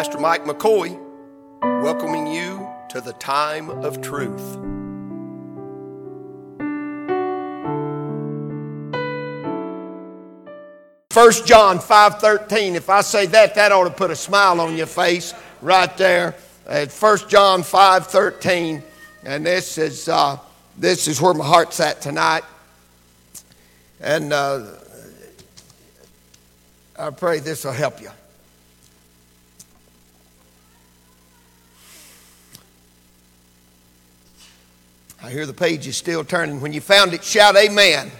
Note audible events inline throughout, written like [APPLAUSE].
Pastor Mike McCoy, welcoming you to the time of truth. First John 5:13. If I say that, that ought to put a smile on your face right there. At First John 5:13, and this is uh, this is where my heart's at tonight. And uh, I pray this will help you. I hear the page is still turning. When you found it, shout amen.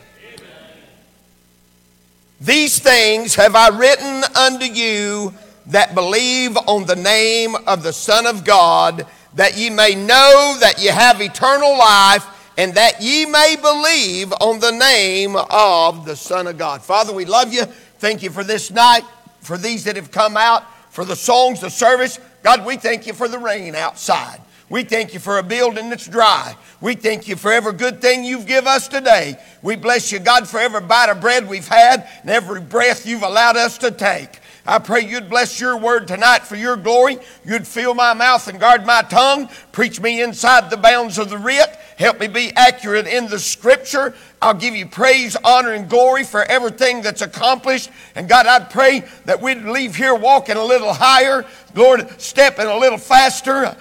These things have I written unto you that believe on the name of the Son of God, that ye may know that ye have eternal life, and that ye may believe on the name of the Son of God. Father, we love you. Thank you for this night, for these that have come out, for the songs, the service. God, we thank you for the rain outside. We thank you for a building that's dry. We thank you for every good thing you've give us today. We bless you, God, for every bite of bread we've had and every breath you've allowed us to take. I pray you'd bless your word tonight for your glory. You'd fill my mouth and guard my tongue. Preach me inside the bounds of the writ. Help me be accurate in the scripture. I'll give you praise, honor, and glory for everything that's accomplished. And God, I'd pray that we'd leave here walking a little higher, Lord, stepping a little faster,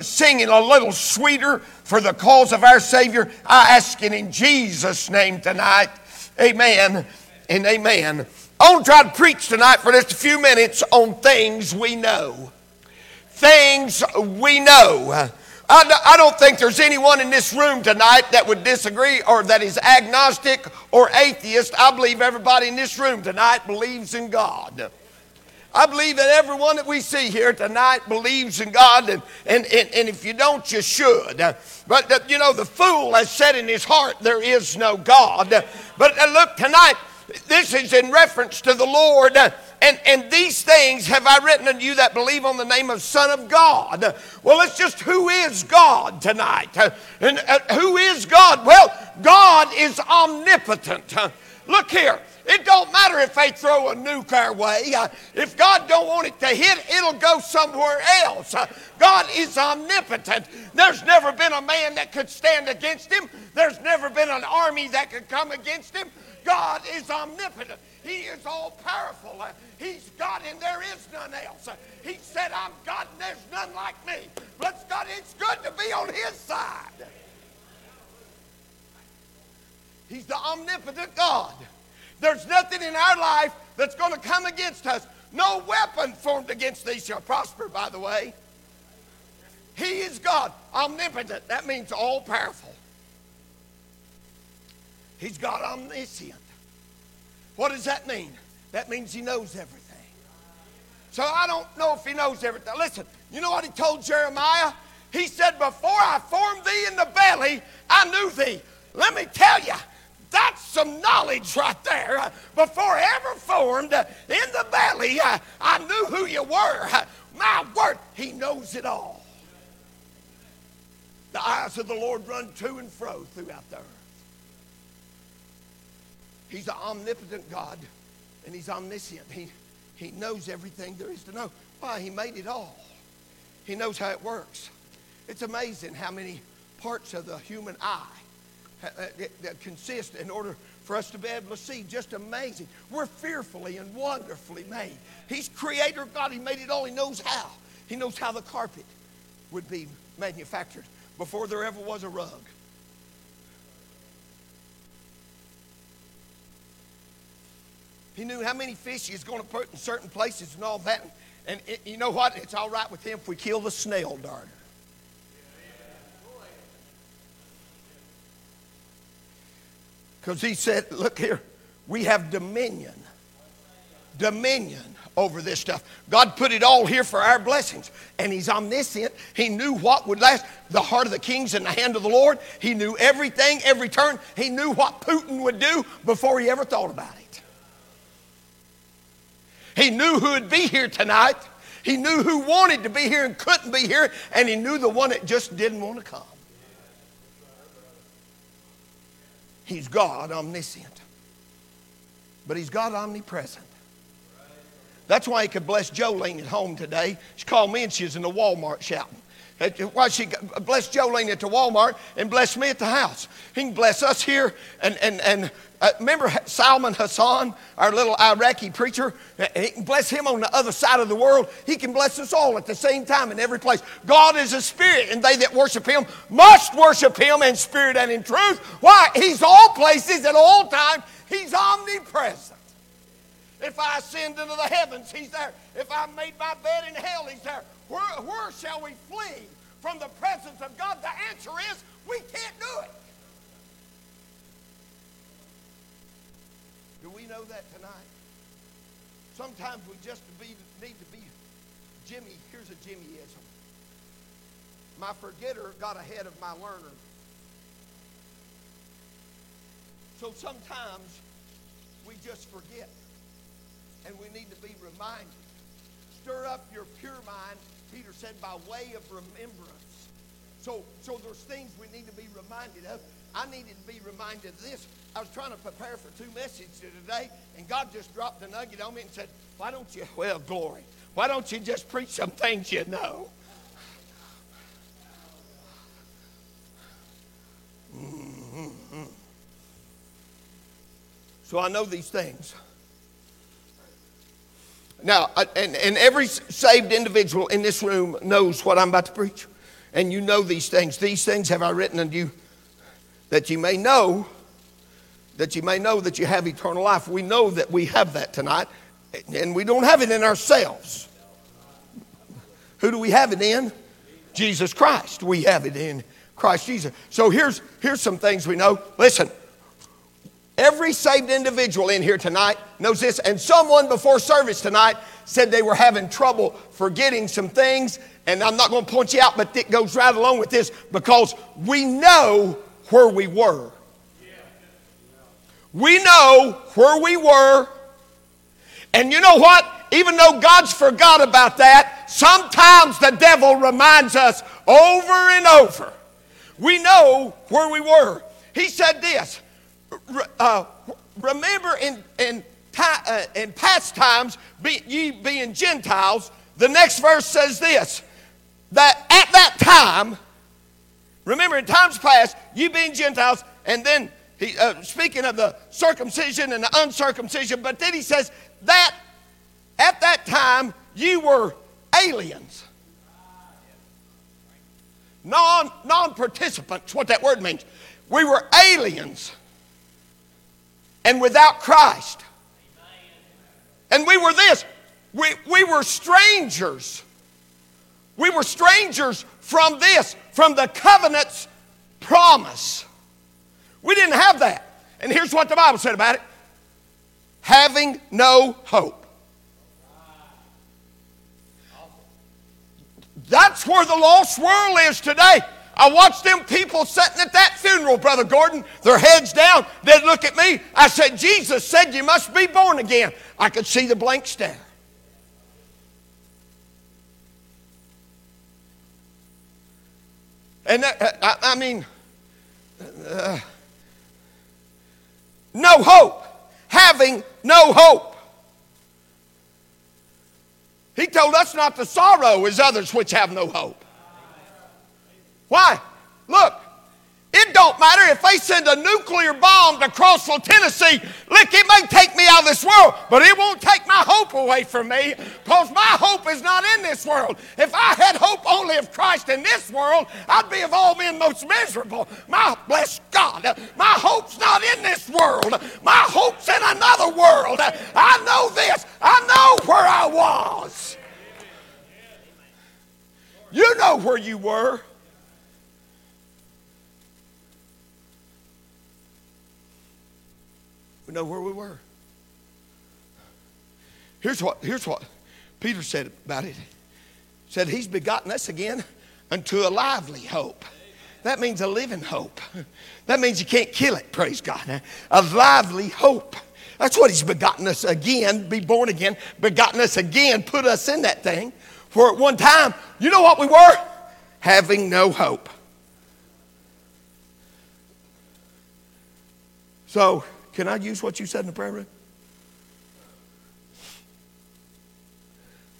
singing a little sweeter for the cause of our Savior. I ask it in Jesus' name tonight. Amen and amen. I want to try to preach tonight for just a few minutes on things we know. Things we know. I don't think there's anyone in this room tonight that would disagree or that is agnostic or atheist. I believe everybody in this room tonight believes in God. I believe that everyone that we see here tonight believes in God, and, and, and, and if you don't, you should. But, you know, the fool has said in his heart, There is no God. But uh, look, tonight, this is in reference to the Lord. And, and these things have I written unto you that believe on the name of Son of God. Well, it's just who is God tonight? And uh, who is God? Well, God is omnipotent. Look here. It don't matter if they throw a nuke our way. If God don't want it to hit, it'll go somewhere else. God is omnipotent. There's never been a man that could stand against him. There's never been an army that could come against him. God is omnipotent. He is all powerful. He's God and there is none else. He said, I'm God and there's none like me. But God, it's good to be on his side. He's the omnipotent God. There's nothing in our life that's going to come against us. No weapon formed against thee shall prosper, by the way. He is God, omnipotent. That means all powerful. He's God omniscient. What does that mean? That means he knows everything. So I don't know if he knows everything. Listen, you know what he told Jeremiah? He said, Before I formed thee in the belly, I knew thee. Let me tell you, that's some knowledge right there. Before ever formed in the belly, I knew who you were. My word, He knows it all. The eyes of the Lord run to and fro throughout the earth. He's an omnipotent God and He's omniscient. He, he knows everything there is to know. Why? He made it all. He knows how it works. It's amazing how many parts of the human eye that consist in order for us to be able to see. Just amazing. We're fearfully and wonderfully made. He's creator God. He made it all. He knows how. He knows how the carpet would be manufactured before there ever was a rug. He knew how many fish he was going to put in certain places and all that. And it, you know what? It's all right with him if we kill the snail darter. Because he said, look here, we have dominion. Dominion over this stuff. God put it all here for our blessings. And He's omniscient. He knew what would last. The heart of the king's and the hand of the Lord. He knew everything, every turn. He knew what Putin would do before he ever thought about it. He knew who would be here tonight. He knew who wanted to be here and couldn't be here. And He knew the one that just didn't want to come. He's God omniscient, but He's God omnipresent. That's why he could bless Jolene at home today. She called me and she was in the Walmart shouting. Why she bless Jolene at the Walmart and bless me at the house. He can bless us here and, and, and uh, remember Salman Hassan, our little Iraqi preacher? Uh, he can bless him on the other side of the world. He can bless us all at the same time in every place. God is a spirit, and they that worship him must worship him in spirit and in truth. Why? He's all places at all times. He's omnipresent. If I ascend into the heavens, he's there. If I made my bed in hell, he's there. Where, where shall we flee from the presence of God? The answer is we can't do it. Do we know that tonight? Sometimes we just be, need to be Jimmy. Here's a Jimmyism. My forgetter got ahead of my learner. So sometimes we just forget and we need to be reminded. Stir up your pure mind, Peter said, by way of remembrance. So, so there's things we need to be reminded of. I needed to be reminded of this. I was trying to prepare for two messages today, and God just dropped a nugget on me and said, Why don't you, well, glory, why don't you just preach some things you know? Mm-hmm. So I know these things. Now, and, and every saved individual in this room knows what I'm about to preach. And you know these things. These things have I written unto you that you may know, that you may know that you have eternal life. We know that we have that tonight, and we don't have it in ourselves. Who do we have it in? Jesus Christ. We have it in Christ Jesus. So here's, here's some things we know. Listen, Every saved individual in here tonight knows this, and someone before service tonight said they were having trouble forgetting some things, and I'm not going to point you out, but it goes right along with this because we know where we were. We know where we were, and you know what? Even though God's forgot about that, sometimes the devil reminds us over and over. We know where we were. He said this uh, remember in, in, uh, in past times, be, ye being Gentiles, the next verse says this that at that time, remember in times past, you being Gentiles, and then he, uh, speaking of the circumcision and the uncircumcision, but then he says that at that time you were aliens. Non, non-participants, what that word means. We were aliens and without Christ. And we were this we, we were strangers. We were strangers from this, from the covenant's promise. We didn't have that. And here's what the Bible said about it having no hope. That's where the lost world is today. I watched them people sitting at that funeral, Brother Gordon, their heads down. They'd look at me. I said, Jesus said you must be born again. I could see the blank stare. And that, I, I, mean, uh, no hope, having no hope. He told us not to sorrow as others which have no hope. Why? Look, it don't matter if they send a nuclear bomb to Crossville, Tennessee. Look, it may take me out of this world, but it won't take my hope away from me because my hope is not in this world. If I had hope only of Christ in this world, I'd be of all men most miserable. My bless God, my hope's not in this world. My hope's in another world. I know this. I know where I was. You know where you were. We know where we were. Here's what, here's what Peter said about it. Said, He's begotten us again unto a lively hope. That means a living hope. That means you can't kill it, praise God. A lively hope. That's what He's begotten us again, be born again, begotten us again, put us in that thing. For at one time, you know what we were? Having no hope. So, can I use what you said in the prayer room?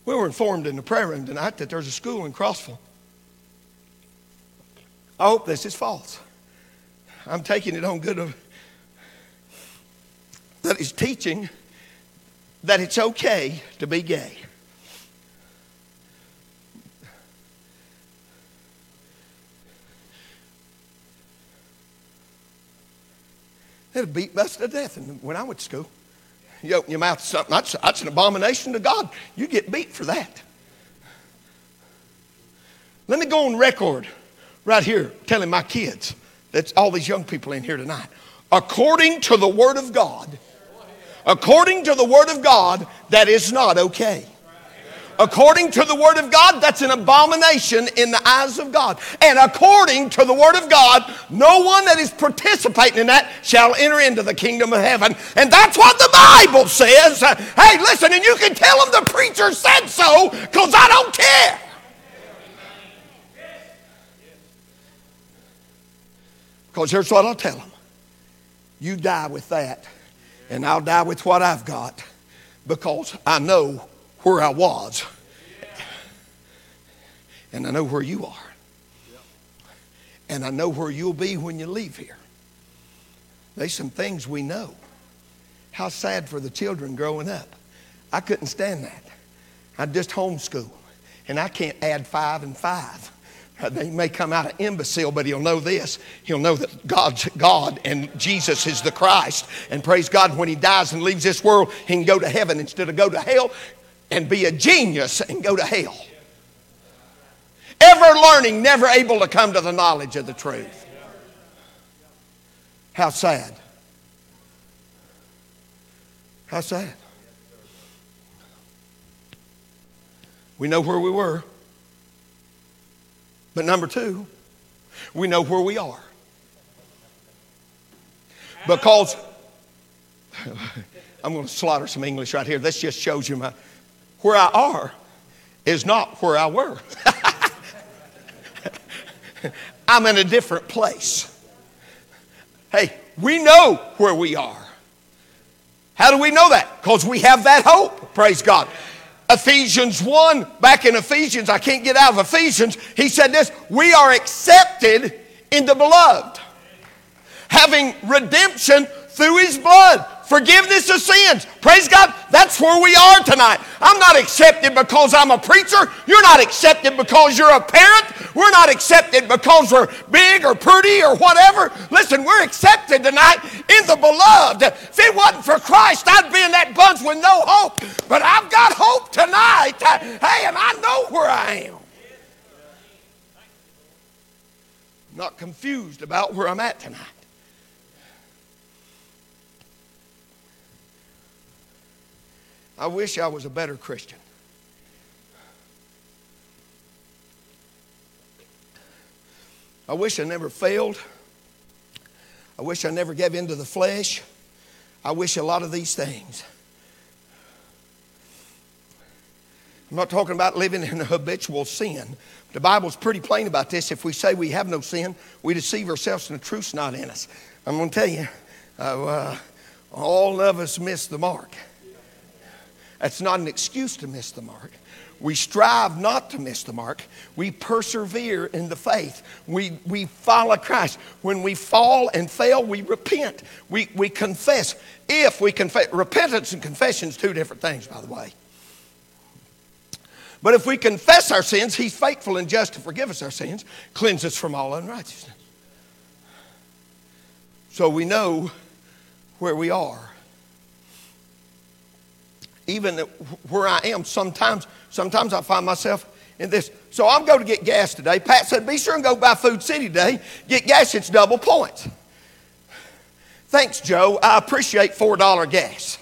We were informed in the prayer room tonight that there's a school in Crossville. I hope this is false. I'm taking it on good of that is teaching that it's okay to be gay. They'd beat us to death when I went to school. You open your mouth to something, that's, that's an abomination to God. You get beat for that. Let me go on record right here telling my kids, that's all these young people in here tonight. According to the Word of God, according to the Word of God, that is not okay. According to the Word of God, that's an abomination in the eyes of God. And according to the Word of God, no one that is participating in that shall enter into the kingdom of heaven. And that's what the Bible says. Hey, listen, and you can tell them the preacher said so because I don't care. Because here's what I'll tell them you die with that, and I'll die with what I've got because I know where I was. And I know where you are. And I know where you'll be when you leave here. There's some things we know. How sad for the children growing up. I couldn't stand that. I just homeschool. And I can't add five and five. They may come out an imbecile, but he'll know this. He'll know that God's God and Jesus is the Christ. And praise God, when he dies and leaves this world, he can go to heaven instead of go to hell and be a genius and go to hell. Ever learning, never able to come to the knowledge of the truth. How sad. How sad. We know where we were. But number two, we know where we are. Because, [LAUGHS] I'm going to slaughter some English right here. This just shows you my, where I are is not where I were. [LAUGHS] I'm in a different place. Hey, we know where we are. How do we know that? Because we have that hope. Praise God. Ephesians 1, back in Ephesians, I can't get out of Ephesians, he said this We are accepted in the beloved, having redemption through his blood forgiveness of sins. Praise God. That's where we are tonight. I'm not accepted because I'm a preacher. You're not accepted because you're a parent. We're not accepted because we're big or pretty or whatever. Listen, we're accepted tonight in the beloved. If it wasn't for Christ, I'd be in that bunch with no hope. But I've got hope tonight. Hey, and I know where I am. I'm not confused about where I'm at tonight. I wish I was a better Christian. I wish I never failed. I wish I never gave in to the flesh. I wish a lot of these things. I'm not talking about living in habitual sin. The Bible's pretty plain about this. If we say we have no sin, we deceive ourselves and the truth's not in us. I'm going to tell you, uh, uh, all of us miss the mark. That's not an excuse to miss the mark. We strive not to miss the mark. We persevere in the faith. We, we follow Christ. When we fall and fail, we repent. We, we confess. If we confess, repentance and confession is two different things, by the way. But if we confess our sins, He's faithful and just to forgive us our sins, cleanse us from all unrighteousness. So we know where we are even where I am, sometimes, sometimes I find myself in this. So I'm going to get gas today. Pat said, be sure and go by Food City today. Get gas, it's double points. Thanks, Joe. I appreciate $4 gas.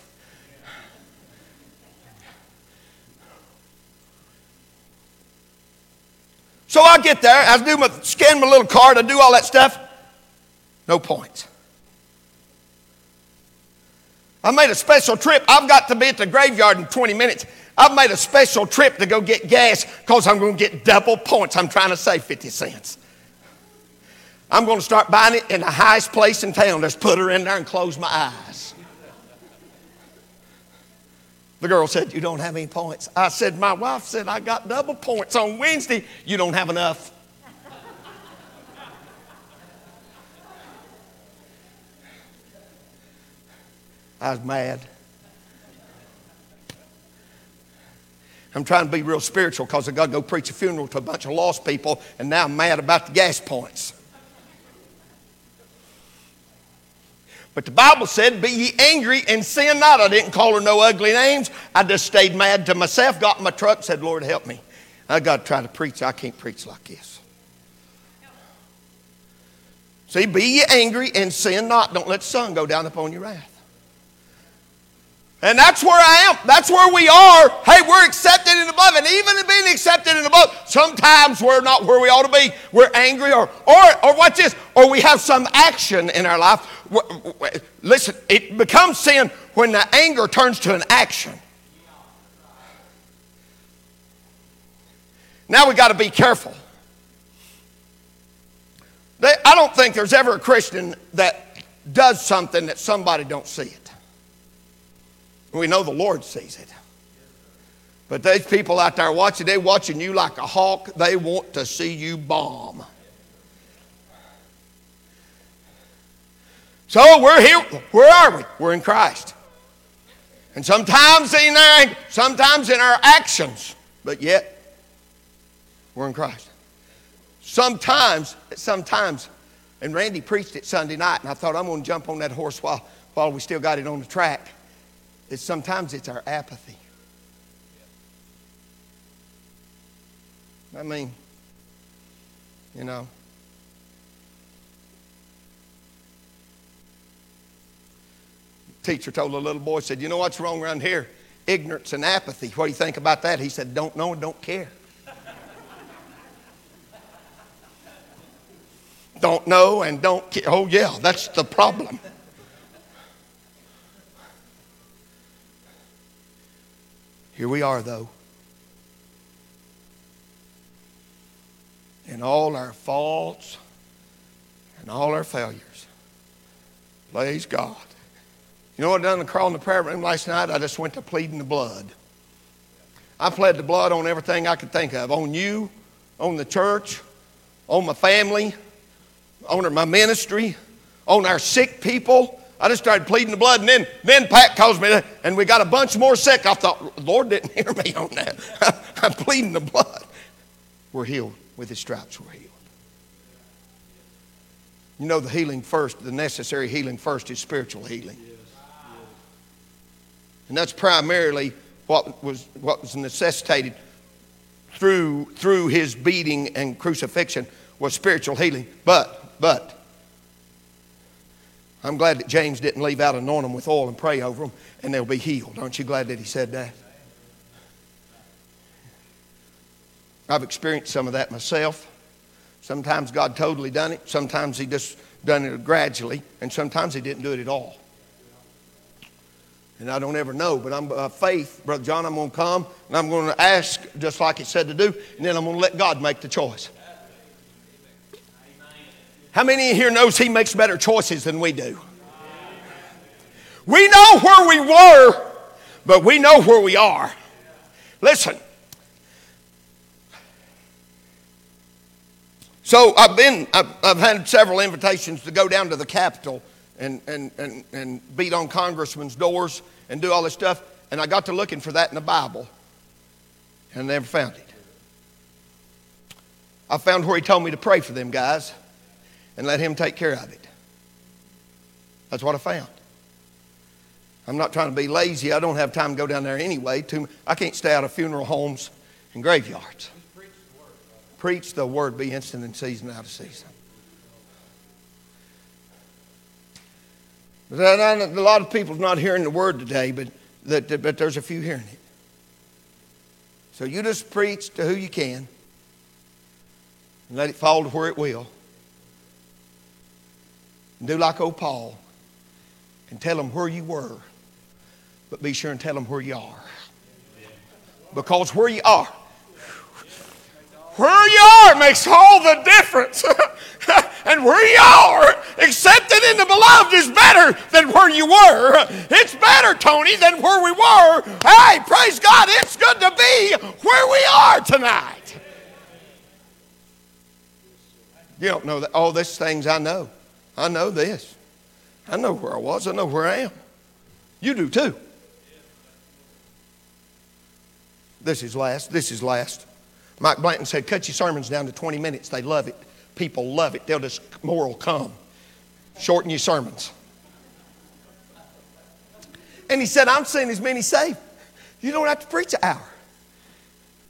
So I get there, I do my scan my little card, I do all that stuff. No points. I made a special trip. I've got to be at the graveyard in 20 minutes. I've made a special trip to go get gas because I'm going to get double points. I'm trying to save 50 cents. I'm going to start buying it in the highest place in town. Just put her in there and close my eyes. The girl said, You don't have any points. I said, My wife said, I got double points on Wednesday. You don't have enough. I was mad. I'm trying to be real spiritual because I got to go preach a funeral to a bunch of lost people, and now I'm mad about the gas points. But the Bible said, Be ye angry and sin not. I didn't call her no ugly names. I just stayed mad to myself, got in my truck, said, Lord, help me. I got to try to preach. I can't preach like this. See, be ye angry and sin not. Don't let the sun go down upon your wrath. And that's where I am. That's where we are. Hey, we're accepted in the beloved. And even in being accepted in the beloved, sometimes we're not where we ought to be. We're angry or, or, or watch this, or we have some action in our life. Listen, it becomes sin when the anger turns to an action. Now we got to be careful. I don't think there's ever a Christian that does something that somebody don't see it. We know the Lord sees it. But these people out there watching, they're watching you like a hawk. They want to see you bomb. So we're here. Where are we? We're in Christ. And sometimes in our, sometimes in our actions, but yet we're in Christ. Sometimes, sometimes, and Randy preached it Sunday night, and I thought I'm going to jump on that horse while, while we still got it on the track is sometimes it's our apathy. I mean, you know. Teacher told a little boy, said, You know what's wrong around here? Ignorance and apathy. What do you think about that? He said, Don't know and don't care. [LAUGHS] don't know and don't care. Oh, yeah, that's the problem. Here we are, though. In all our faults and all our failures. Praise God. You know what I done to crawl in the prayer room last night? I just went to pleading the blood. I pled the blood on everything I could think of on you, on the church, on my family, on my ministry, on our sick people, I just started pleading the blood, and then, then Pat calls me, and we got a bunch more sick. I thought, the Lord didn't hear me on that. [LAUGHS] I'm pleading the blood. We're healed. With his stripes, we're healed. You know, the healing first, the necessary healing first is spiritual healing. And that's primarily what was, what was necessitated through, through his beating and crucifixion was spiritual healing. But, but, I'm glad that James didn't leave out anoint them with oil and pray over them and they'll be healed. Aren't you glad that he said that? I've experienced some of that myself. Sometimes God totally done it. Sometimes he just done it gradually. And sometimes he didn't do it at all. And I don't ever know, but I'm uh, faith, Brother John, I'm going to come and I'm going to ask just like he said to do, and then I'm going to let God make the choice. How many here knows he makes better choices than we do? We know where we were, but we know where we are. Listen. So I've been, I've, I've, had several invitations to go down to the Capitol and, and, and, and beat on congressmen's doors and do all this stuff. And I got to looking for that in the Bible and never found it. I found where he told me to pray for them guys and let Him take care of it. That's what I found. I'm not trying to be lazy. I don't have time to go down there anyway. Too, I can't stay out of funeral homes and graveyards. Preach the, word, be instant in season, out of season. Uh, a lot of people's not hearing the word today, but, but there's a few hearing it. So you just preach to who you can and let it fall to where it will. And do like old Paul and tell them where you were, but be sure and tell them where you are. Because where you are, where you are makes all the difference. [LAUGHS] and where you are accepted in the beloved is better than where you were. It's better, Tony, than where we were. Hey, praise God, it's good to be where we are tonight. You don't know that. All these things I know. I know this. I know where I was. I know where I am. You do too. This is last. This is last. Mike Blanton said, cut your sermons down to 20 minutes. They love it. People love it. They'll just, more will come. Shorten your sermons. And he said, I'm seeing as many saved. You don't have to preach an hour.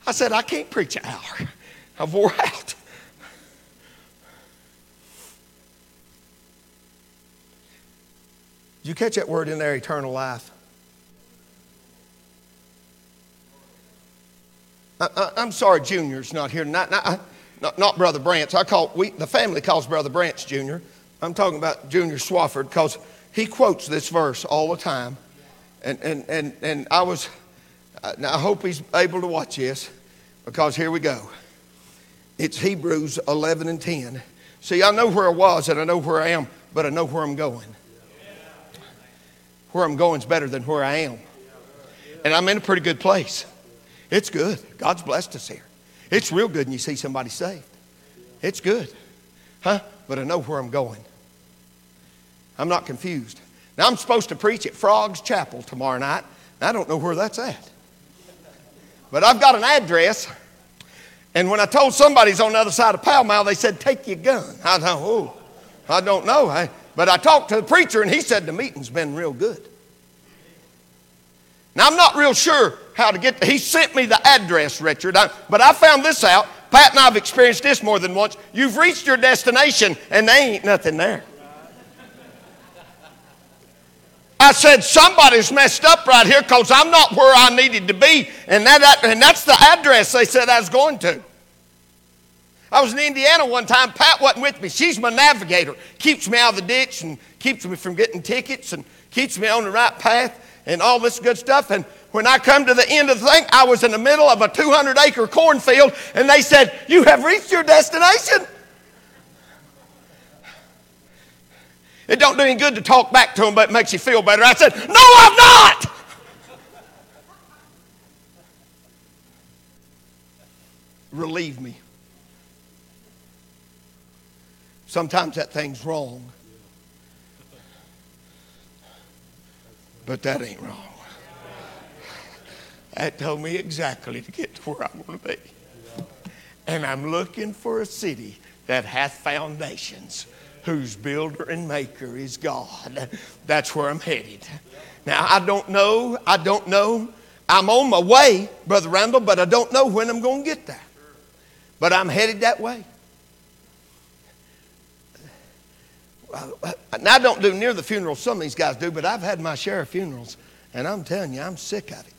I said, I can't preach an hour. I wore out. Did you catch that word in there, eternal life? I, am sorry, Junior's not here tonight. Not, not, not, Brother Branch. I call we, the family calls Brother Branch Junior. I'm talking about Junior Swafford because he quotes this verse all the time, and and and and I was. I hope he's able to watch this because here we go. It's Hebrews 11 and 10. See, I know where I was and I know where I am, but I know where I'm going. Where I'm going is better than where I am. And I'm in a pretty good place. It's good. God's blessed us here. It's real good when you see somebody saved. It's good. Huh? But I know where I'm going. I'm not confused. Now, I'm supposed to preach at Frogs Chapel tomorrow night. And I don't know where that's at. But I've got an address. And when I told somebody's on the other side of Pall Mall, they said, Take your gun. I thought, oh, I don't know. I, but I talked to the preacher, and he said the meeting's been real good. Now, I'm not real sure how to get there. He sent me the address, Richard, I, but I found this out. Pat and I have experienced this more than once. You've reached your destination, and there ain't nothing there. I said, somebody's messed up right here because I'm not where I needed to be. And, that, and that's the address they said I was going to. I was in Indiana one time. Pat wasn't with me. She's my navigator. Keeps me out of the ditch and keeps me from getting tickets and keeps me on the right path and all this good stuff. And when I come to the end of the thing, I was in the middle of a 200 acre cornfield, and they said, You have reached your destination. It don't do any good to talk back to them, but it makes you feel better. I said, No, I'm not. Relieve me. Sometimes that thing's wrong. But that ain't wrong. That told me exactly to get to where I want to be. And I'm looking for a city that hath foundations, whose builder and maker is God. That's where I'm headed. Now, I don't know, I don't know. I'm on my way, Brother Randall, but I don't know when I'm going to get there. But I'm headed that way. Now, I don't do near the funerals some of these guys do, but I've had my share of funerals, and I'm telling you, I'm sick of it.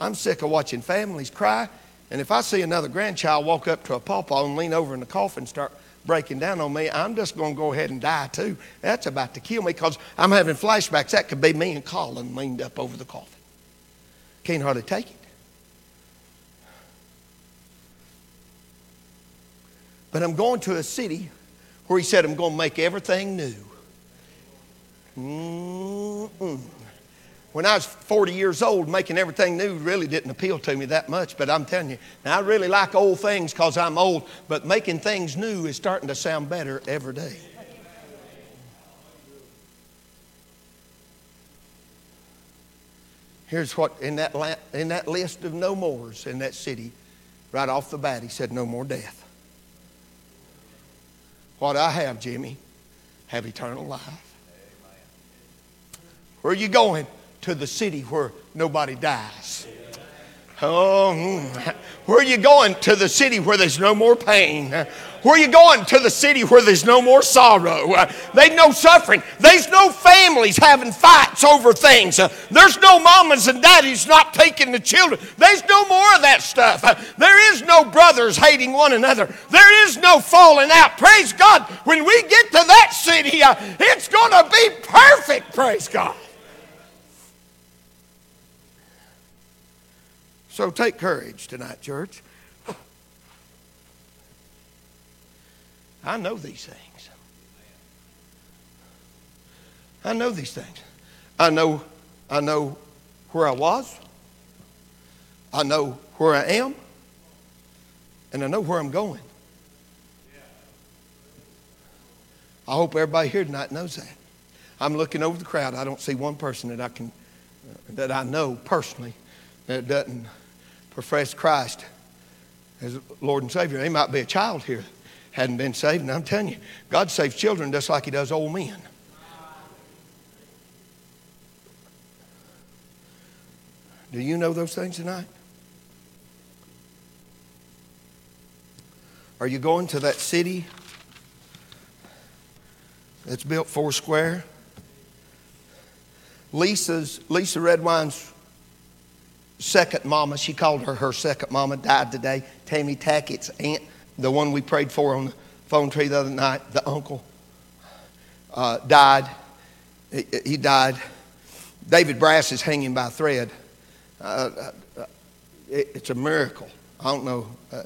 I'm sick of watching families cry, and if I see another grandchild walk up to a pawpaw and lean over in the coffin and start breaking down on me, I'm just going to go ahead and die too. That's about to kill me because I'm having flashbacks. That could be me and Colin leaned up over the coffin. Can't hardly take it. But I'm going to a city where he said, I'm going to make everything new. Mm-mm. When I was 40 years old, making everything new really didn't appeal to me that much, but I'm telling you, now I really like old things because I'm old, but making things new is starting to sound better every day. Here's what in that, in that list of no mores in that city, right off the bat, he said, No more death. What I have, Jimmy, have eternal life. Where are you going? To the city where nobody dies. Oh, where are you going? To the city where there's no more pain. Where are you going? To the city where there's no more sorrow. Uh, there's no suffering. There's no families having fights over things. Uh, there's no mamas and daddies not taking the children. There's no more of that stuff. Uh, there is no brothers hating one another. There is no falling out. Praise God. When we get to that city, it's going to be perfect. Praise God. So take courage tonight, church. I know these things. I know these things. I know, I know where I was. I know where I am. And I know where I'm going. I hope everybody here tonight knows that. I'm looking over the crowd. I don't see one person that I can, that I know personally that doesn't profess Christ as Lord and Savior. He might be a child here hadn't been saved, and I'm telling you, God saves children just like He does old men. Do you know those things tonight? Are you going to that city that's built four square? Lisa's Lisa Redwine's second mama, she called her her second mama, died today. Tammy Tackett's aunt, the one we prayed for on the phone tree the other night, the uncle, uh, died. He, he, died. David Brass is hanging by a thread. Uh, uh, uh it, it's a miracle. I don't know. Uh,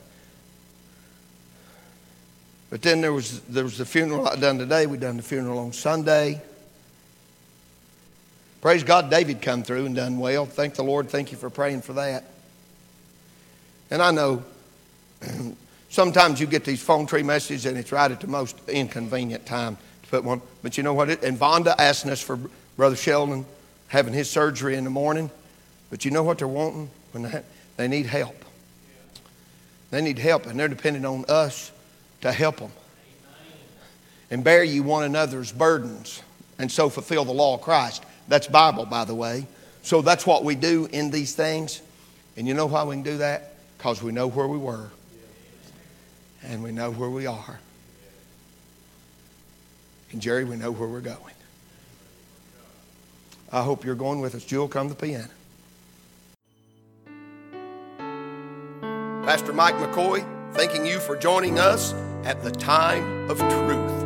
but then there was, there was the funeral I done today. We done the funeral on Sunday. Praise God, David come through and done well. Thank the Lord. Thank you for praying for that. And I know [CLEARS THROAT] sometimes you get these phone tree messages and it's right at the most inconvenient time to put one. But you know what? It, and Vonda asking us for Brother Sheldon having his surgery in the morning. But you know what they're wanting? When they, they need help. They need help, and they're depending on us to help them and bear you one another's burdens and so fulfill the law of Christ. That's Bible, by the way. So that's what we do in these things. And you know why we can do that? Because we know where we were and we know where we are. And Jerry, we know where we're going. I hope you're going with us. Jewel, come to the piano. Pastor Mike McCoy, thanking you for joining us at the time of truth.